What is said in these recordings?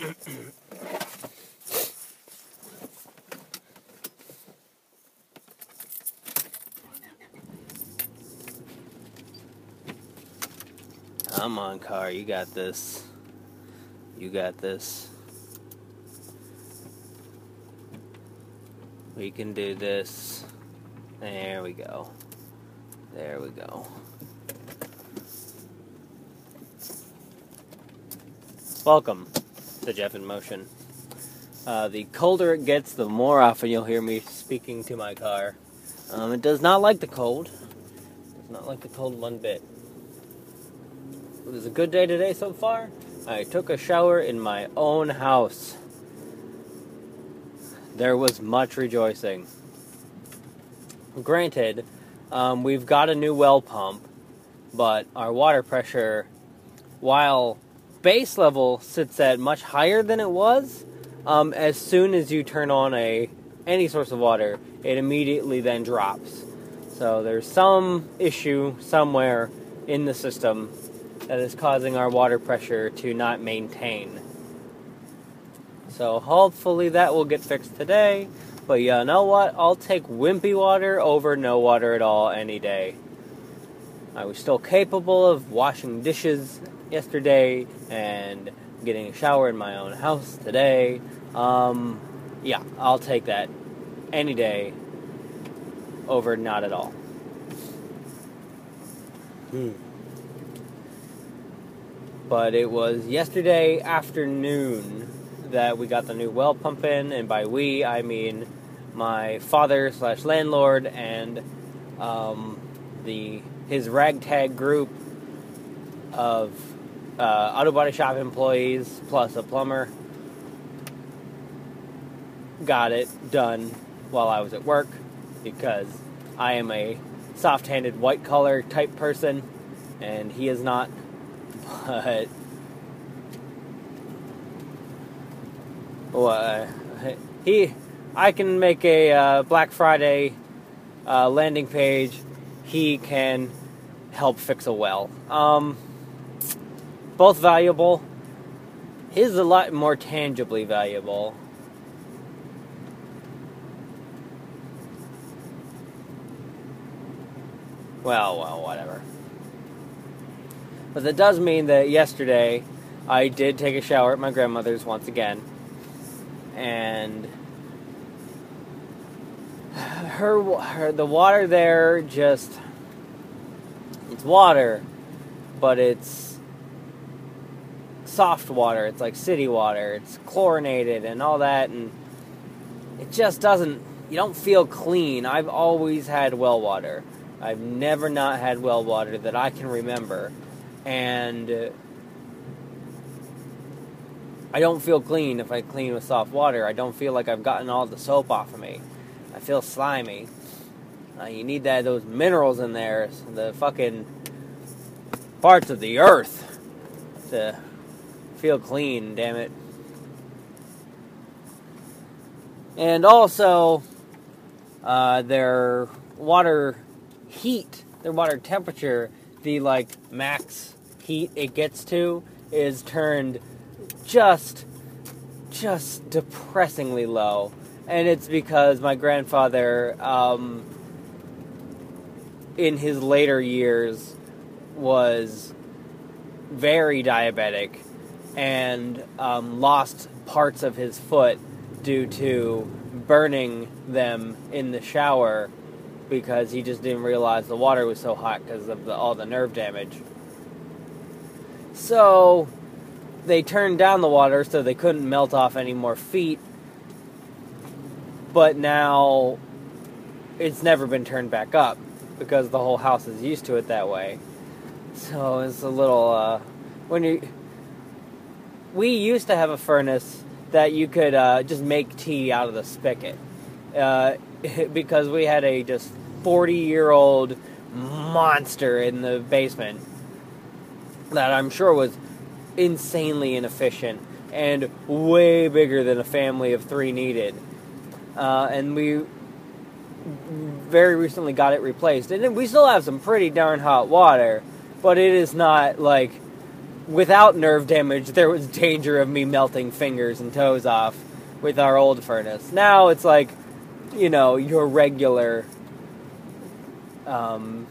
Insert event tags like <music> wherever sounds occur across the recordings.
Come on, car, you got this. You got this. We can do this. There we go. There we go. Welcome to Jeff in Motion. Uh, the colder it gets, the more often you'll hear me speaking to my car. Um, it does not like the cold. It does not like the cold one bit. It was a good day today so far. I took a shower in my own house. There was much rejoicing. Granted, um, we've got a new well pump, but our water pressure, while base level sits at much higher than it was, um, as soon as you turn on a any source of water, it immediately then drops. So there's some issue somewhere in the system that is causing our water pressure to not maintain. So hopefully that will get fixed today. But you know what? I'll take wimpy water over no water at all any day. I was still capable of washing dishes yesterday and getting a shower in my own house today. Um, yeah, I'll take that any day over not at all. Hmm but it was yesterday afternoon that we got the new well pump in, and by we I mean my father slash landlord and um, the his ragtag group of uh, auto body shop employees plus a plumber got it done while I was at work because I am a soft-handed white collar type person and he is not but well, he, I can make a uh, Black Friday uh, landing page. He can help fix a well. Um, both valuable. His a lot more tangibly valuable. Well, well, whatever. But that does mean that yesterday I did take a shower at my grandmother's once again. And her, her the water there just it's water, but it's soft water. It's like city water. It's chlorinated and all that and it just doesn't you don't feel clean. I've always had well water. I've never not had well water that I can remember and uh, I don't feel clean if I clean with soft water. I don't feel like I've gotten all the soap off of me. I feel slimy. Uh, you need that those minerals in there, the fucking parts of the earth to feel clean. Damn it. And also, uh, their water heat, their water temperature the like max heat it gets to is turned just just depressingly low and it's because my grandfather um, in his later years was very diabetic and um, lost parts of his foot due to burning them in the shower because he just didn't realize the water was so hot because of the, all the nerve damage. So they turned down the water so they couldn't melt off any more feet. But now it's never been turned back up because the whole house is used to it that way. So it's a little uh, when you we used to have a furnace that you could uh, just make tea out of the spigot uh, <laughs> because we had a just 40 year old monster in the basement that I'm sure was insanely inefficient and way bigger than a family of three needed. Uh, and we very recently got it replaced. And we still have some pretty darn hot water, but it is not like without nerve damage, there was danger of me melting fingers and toes off with our old furnace. Now it's like, you know, your regular. Um,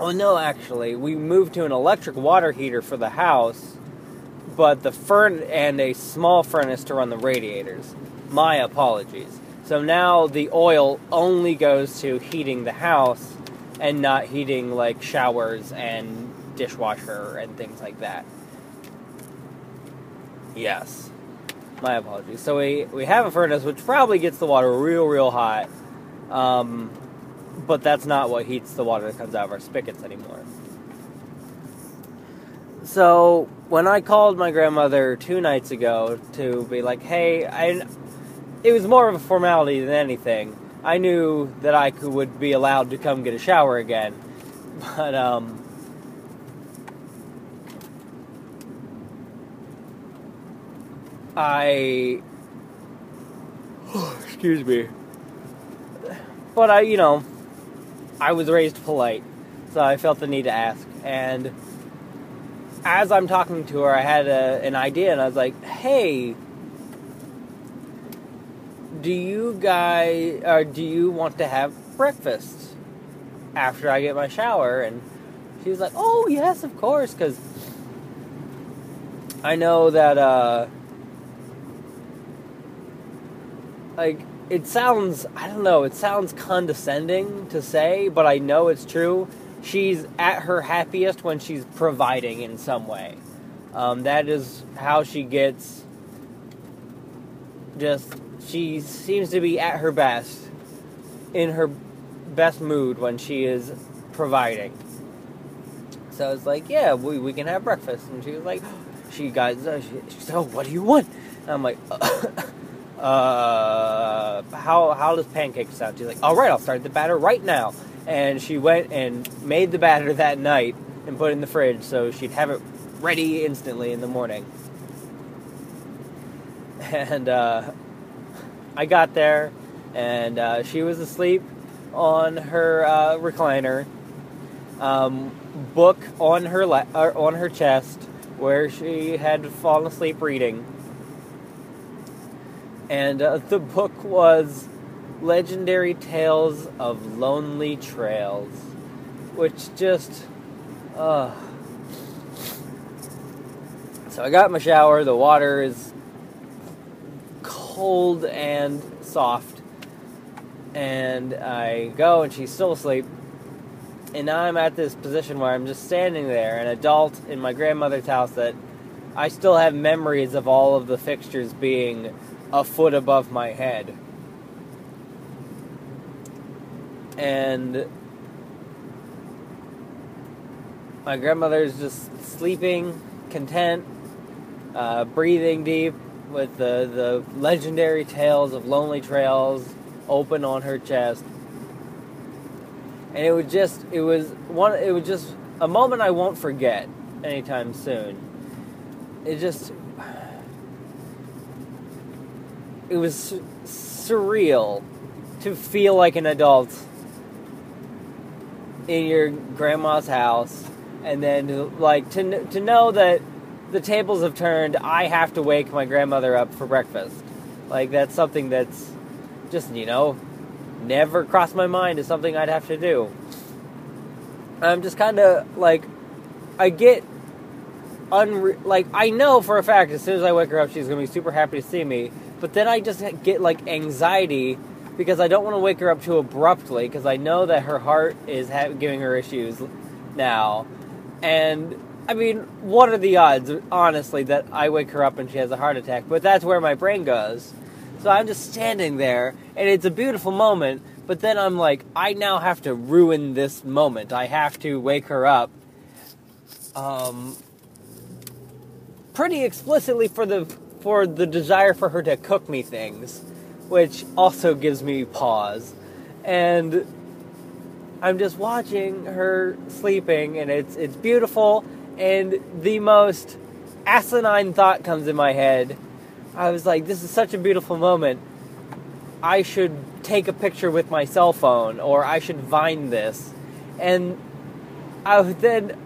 oh no, actually, we moved to an electric water heater for the house, but the furn and a small furnace to run the radiators. My apologies. So now the oil only goes to heating the house and not heating like showers and dishwasher and things like that. Yes. My apologies. So we, we have a furnace which probably gets the water real, real hot. Um, but that's not what heats the water that comes out of our spigots anymore. So when I called my grandmother two nights ago to be like, hey, I, it was more of a formality than anything. I knew that I could, would be allowed to come get a shower again, <laughs> but um, I <sighs> excuse me, but I, you know, I was raised polite, so I felt the need to ask. And as I'm talking to her, I had a, an idea, and I was like, "Hey, do you guys, or do you want to have breakfast after I get my shower?" And she was like, "Oh, yes, of course," because I know that. Uh, like it sounds I don't know, it sounds condescending to say, but I know it's true. She's at her happiest when she's providing in some way. Um, that is how she gets just she seems to be at her best in her best mood when she is providing. So it's like, yeah, we, we can have breakfast. And she was like, <gasps> she got, she, she said, oh, what do you want? And I'm like, <coughs> uh, how how does pancakes sound? She's like, all right, I'll start the batter right now. And she went and made the batter that night and put it in the fridge so she'd have it ready instantly in the morning. <laughs> And uh, I got there, and uh, she was asleep on her uh, recliner, um, book on her la- on her chest, where she had fallen asleep reading and uh, the book was Legendary Tales of Lonely Trails, which just, uh. So I got my shower. The water is cold and soft, and I go, and she's still asleep. And now I'm at this position where I'm just standing there, an adult in my grandmother's house that I still have memories of all of the fixtures being a foot above my head. And my grandmother's just sleeping, content, uh, breathing deep, with the, the legendary tales of lonely trails open on her chest. And it was just it was one it was just a moment I won't forget anytime soon. It just <sighs> it was surreal to feel like an adult in your grandma's house and then like to to know that the tables have turned I have to wake my grandmother up for breakfast like that's something that's just you know never crossed my mind as something I'd have to do I'm just kind of like I get unre- like I know for a fact as soon as I wake her up she's going to be super happy to see me but then I just get like anxiety because I don't want to wake her up too abruptly because I know that her heart is ha- giving her issues now. And I mean, what are the odds, honestly, that I wake her up and she has a heart attack? But that's where my brain goes. So I'm just standing there, and it's a beautiful moment, but then I'm like, I now have to ruin this moment. I have to wake her up. Um, pretty explicitly for the for the desire for her to cook me things, which also gives me pause. And I'm just watching her sleeping, and it's it's beautiful. And the most asinine thought comes in my head. I was like, "This is such a beautiful moment. I should take a picture with my cell phone, or I should Vine this." And I then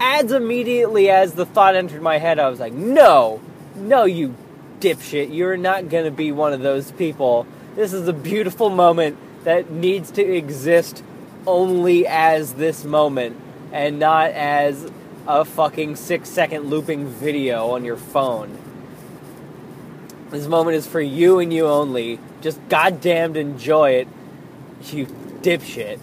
as immediately as the thought entered my head, I was like, no, no, you dipshit. You're not going to be one of those people. This is a beautiful moment that needs to exist only as this moment and not as a fucking six second looping video on your phone. This moment is for you and you only. Just goddamned enjoy it, you dipshit.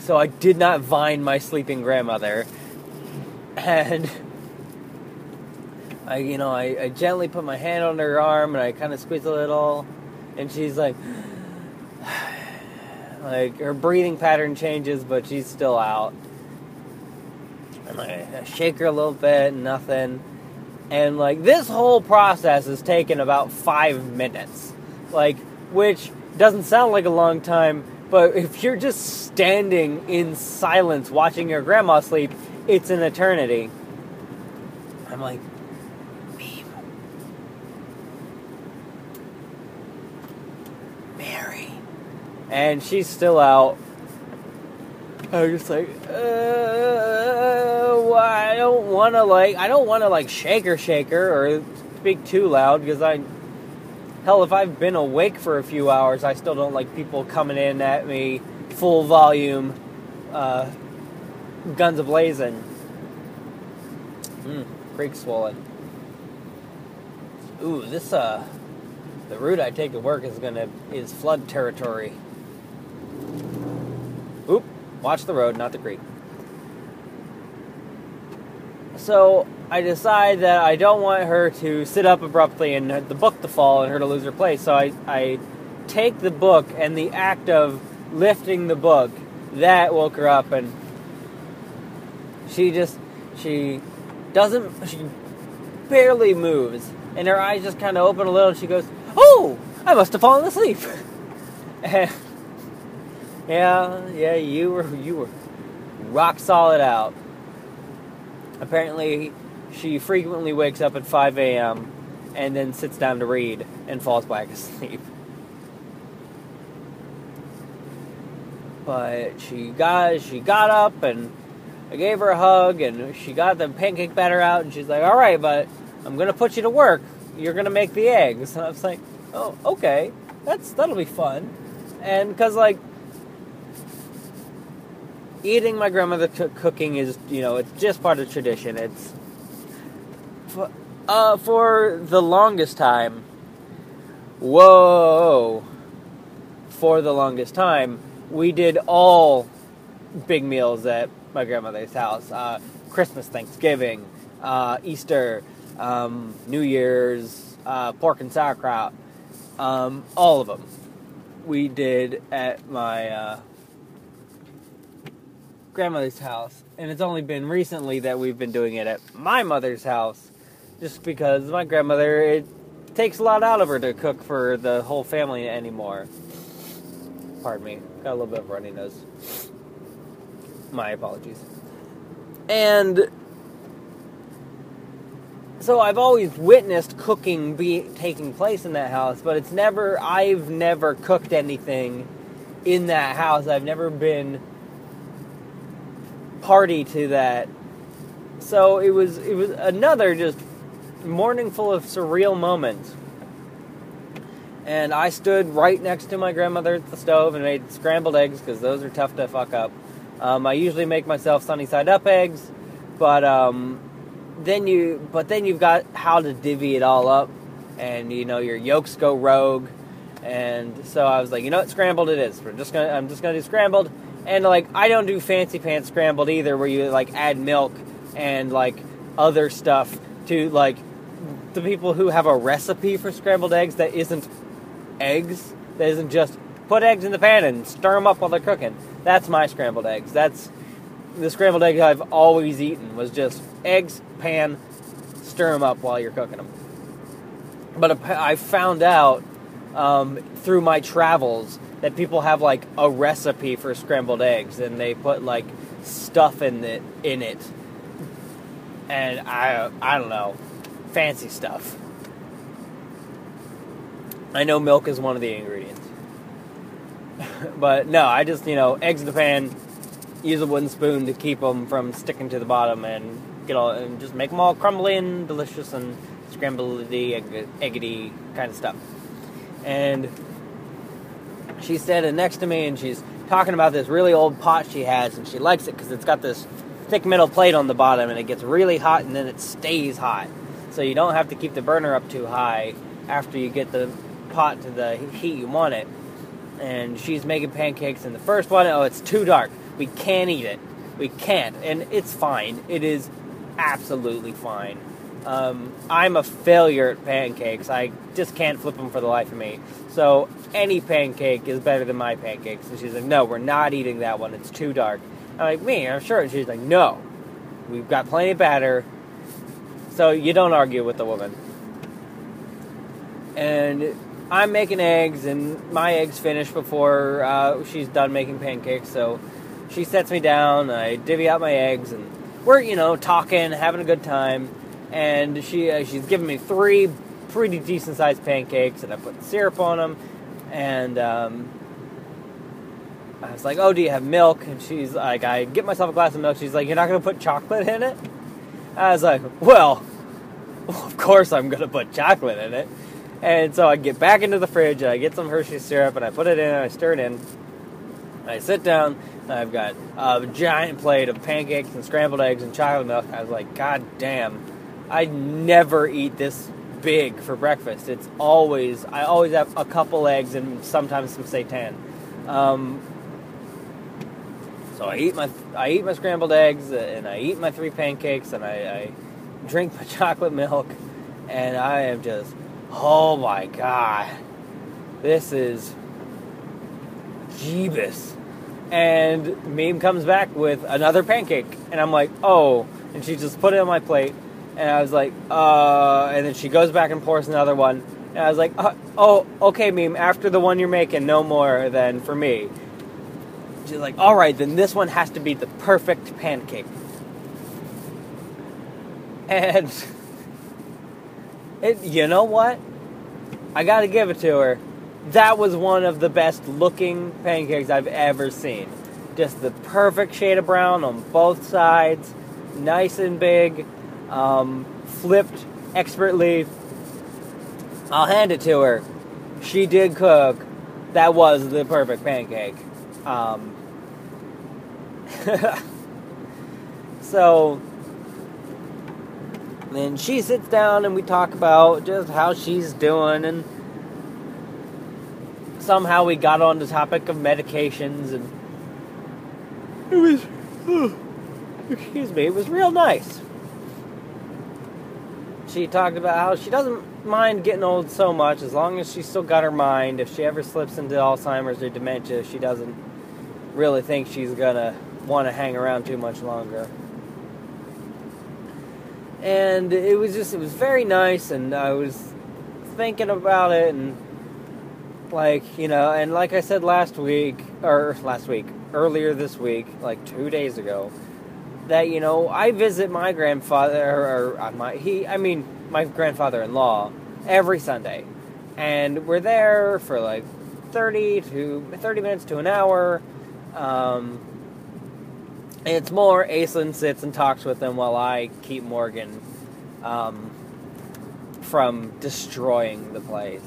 So I did not vine my sleeping grandmother. And I, you know, I, I gently put my hand on her arm and I kind of squeeze a little. And she's like, like her breathing pattern changes, but she's still out. And I shake her a little bit, nothing. And like this whole process has taken about five minutes. Like, which doesn't sound like a long time, but if you're just standing in silence watching your grandma sleep, it's an eternity. I'm like, Meme. Mary. And she's still out. I was just like, uh, I don't want to like, I don't want to like shake her, shake her, or speak too loud because I, hell, if I've been awake for a few hours, I still don't like people coming in at me full volume, uh, guns ablazing. Mm, creek swollen. Ooh, this uh, the route I take to work is gonna is flood territory. Watch the road, not the creek. So I decide that I don't want her to sit up abruptly and the book to fall and her to lose her place. So I, I take the book and the act of lifting the book that woke her up and she just she doesn't she barely moves and her eyes just kind of open a little and she goes oh i must have fallen asleep <laughs> and yeah, yeah, you were you were rock solid out. Apparently, she frequently wakes up at 5 a.m. and then sits down to read and falls back <laughs> asleep. But she got she got up and I gave her a hug and she got the pancake batter out and she's like, "All right, but I'm gonna put you to work. You're gonna make the eggs." And <laughs> I was like, "Oh, okay, that's that'll be fun." And because like eating my grandmother cooking is, you know, it's just part of tradition. It's for, uh, for the longest time. Whoa! For the longest time, we did all big meals at my grandmother's house. Uh, Christmas, Thanksgiving, uh, Easter, um, New Year's, uh, pork and sauerkraut, um, all of them. We did at my uh, grandmother's house, and it's only been recently that we've been doing it at my mother's house, just because my grandmother it takes a lot out of her to cook for the whole family anymore. Pardon me, got a little bit of runny nose. My apologies. And so I've always witnessed cooking be taking place in that house, but it's never I've never cooked anything in that house. I've never been party to that. So it was it was another just morning full of surreal moments. And I stood right next to my grandmother at the stove and made scrambled eggs because those are tough to fuck up. Um, I usually make myself sunny side up eggs, but um, then you but then you've got how to divvy it all up, and you know your yolks go rogue, and so I was like, you know what, scrambled it is. We're just gonna I'm just gonna do scrambled, and like I don't do fancy pants scrambled either, where you like add milk and like other stuff to like the people who have a recipe for scrambled eggs that isn't eggs, that isn't just put eggs in the pan and stir them up while they're cooking. That's my scrambled eggs. That's the scrambled eggs I've always eaten was just eggs, pan, stir them up while you're cooking them. But I found out um, through my travels that people have like a recipe for scrambled eggs and they put like stuff in it in it. And i i don't know. Fancy stuff. I know milk is one of the ingredients. <laughs> But no i just you know eggs in the pan use a wooden spoon to keep them from sticking to the bottom and get all and just make them all crumbly and delicious and scrambledy, egg, eggity kind of stuff. And she's standing next to me and she's talking about this really old pot she has and she likes it because it's got this thick metal plate on the bottom and it gets really hot and then it stays hot. So you don't have to keep the burner up too high after you get the pot to the heat you want it. And she's making pancakes and the first one, oh, it's too dark. We can't eat it. We can't. And it's fine. It is absolutely fine. Um, I'm a failure at pancakes. I just can't flip them for the life of me. So any pancake is better than my pancakes. And she's like, no, we're not eating that one. It's too dark. I'm like, me, I'm sure. And she's like, no, we've got plenty of batter. So you don't argue with the woman. And I'm making eggs, and my eggs finish before uh, she's done making pancakes. So she sets me down. I divvy out my eggs, and we're you know talking, having a good time. And she uh, she's giving me three pretty decent sized pancakes, and I put syrup on them. And um, I was like, "Oh, do you have milk?" And she's like, "I get myself a glass of milk." She's like, "You're not to put chocolate in it?" I was like, "Well, <laughs> of course I'm to put chocolate in it." And so I get back into the fridge and I get some Hershey syrup and I put it in and I stir it in. I sit down. I've got a giant plate of pancakes and scrambled eggs and chocolate milk. I was like, God damn, I never eat this big for breakfast. It's always I always have a couple eggs and sometimes some seitan. Um, so I eat my I eat my scrambled eggs and I eat my three pancakes and I, I drink my <laughs> chocolate milk and I am just oh my god this is Jeebus. And Meme comes back with another pancake and I'm like oh and she just put it on my plate and I was like uh and then she goes back and pours another one and I was like uh, oh okay Meme after the one you're making no more than for me She's like, all right, then this one has to be the perfect pancake. And it, you know what? I got to give it to her. That was one of the best looking pancakes I've ever seen. Just the perfect shade of brown on both sides, nice and big, um, flipped expertly. I'll hand it to her. She did cook. That was the perfect pancake. Um, <laughs> so then she sits down and we talk about just how she's doing and somehow we got on the topic of medications and it was oh, excuse me it was real nice she talked about how she doesn't mind getting old so much as long as she's still got her mind if she ever slips into alzheimer's or dementia she doesn't really think she's gonna want to hang around too much longer. And it was just, it was very nice, and I was thinking about it, and like, you know, and like I said last week, or last week, earlier this week, like two days ago, that, you know, I visit my grandfather, or, or my, he, I mean, my grandfather in law every Sunday. And we're there for like 30 to 30 minutes to an hour. Um, it's more Aislinn sits and talks with them while I keep Morgan um, from destroying the place.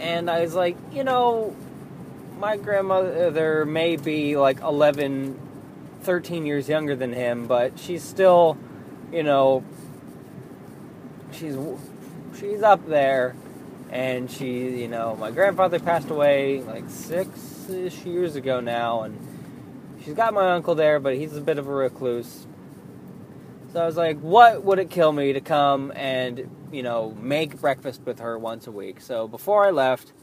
And I was like, you know, my grandmother may be like 11, 13 years younger than him, but she's still, you know, she's she's up there and she, you know, my grandfather passed away like six years ago now, and she's got my uncle there, but he's a bit of a recluse. So I was like, what would it kill me to come and, you know, make breakfast with her once a week? So before I left,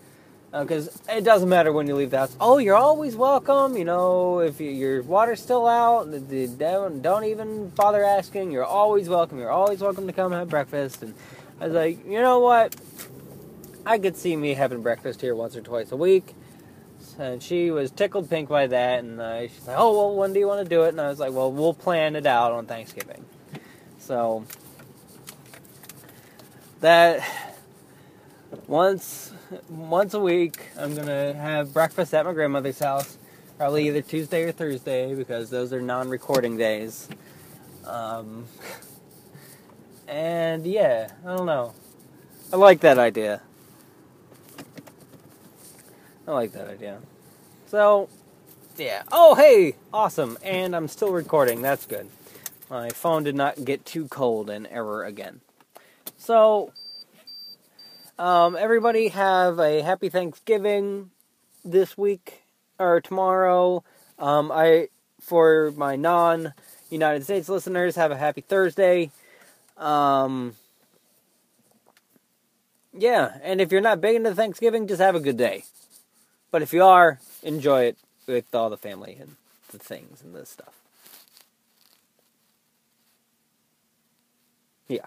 because uh, it doesn't matter when you leave the house. Oh, you're always welcome. You know, if you, your water's still out, don't, don't even bother asking. You're always welcome. You're always welcome to come have breakfast. And I was like, you know what? I could see me having breakfast here once or twice a week and she was tickled pink by that. And uh, she's like, "Oh well, when do you want to do it?" And I was like, "Well, we'll plan it out on Thanksgiving." So that once once a week, I'm gonna have breakfast at my grandmother's house. Probably either Tuesday or Thursday because those are non-recording days. Um, and yeah, I don't know. I like that idea. I like that idea. So, yeah. Oh, hey! Awesome. And I'm still recording. That's good. My phone did not get too cold and error again. So, um, everybody have a happy Thanksgiving this week or tomorrow. Um, I for my non United States listeners, have a happy Thursday. Um, yeah, and if you're not big into Thanksgiving, just have a good day. But if you are, enjoy it with all the family and the things and this stuff. Yeah.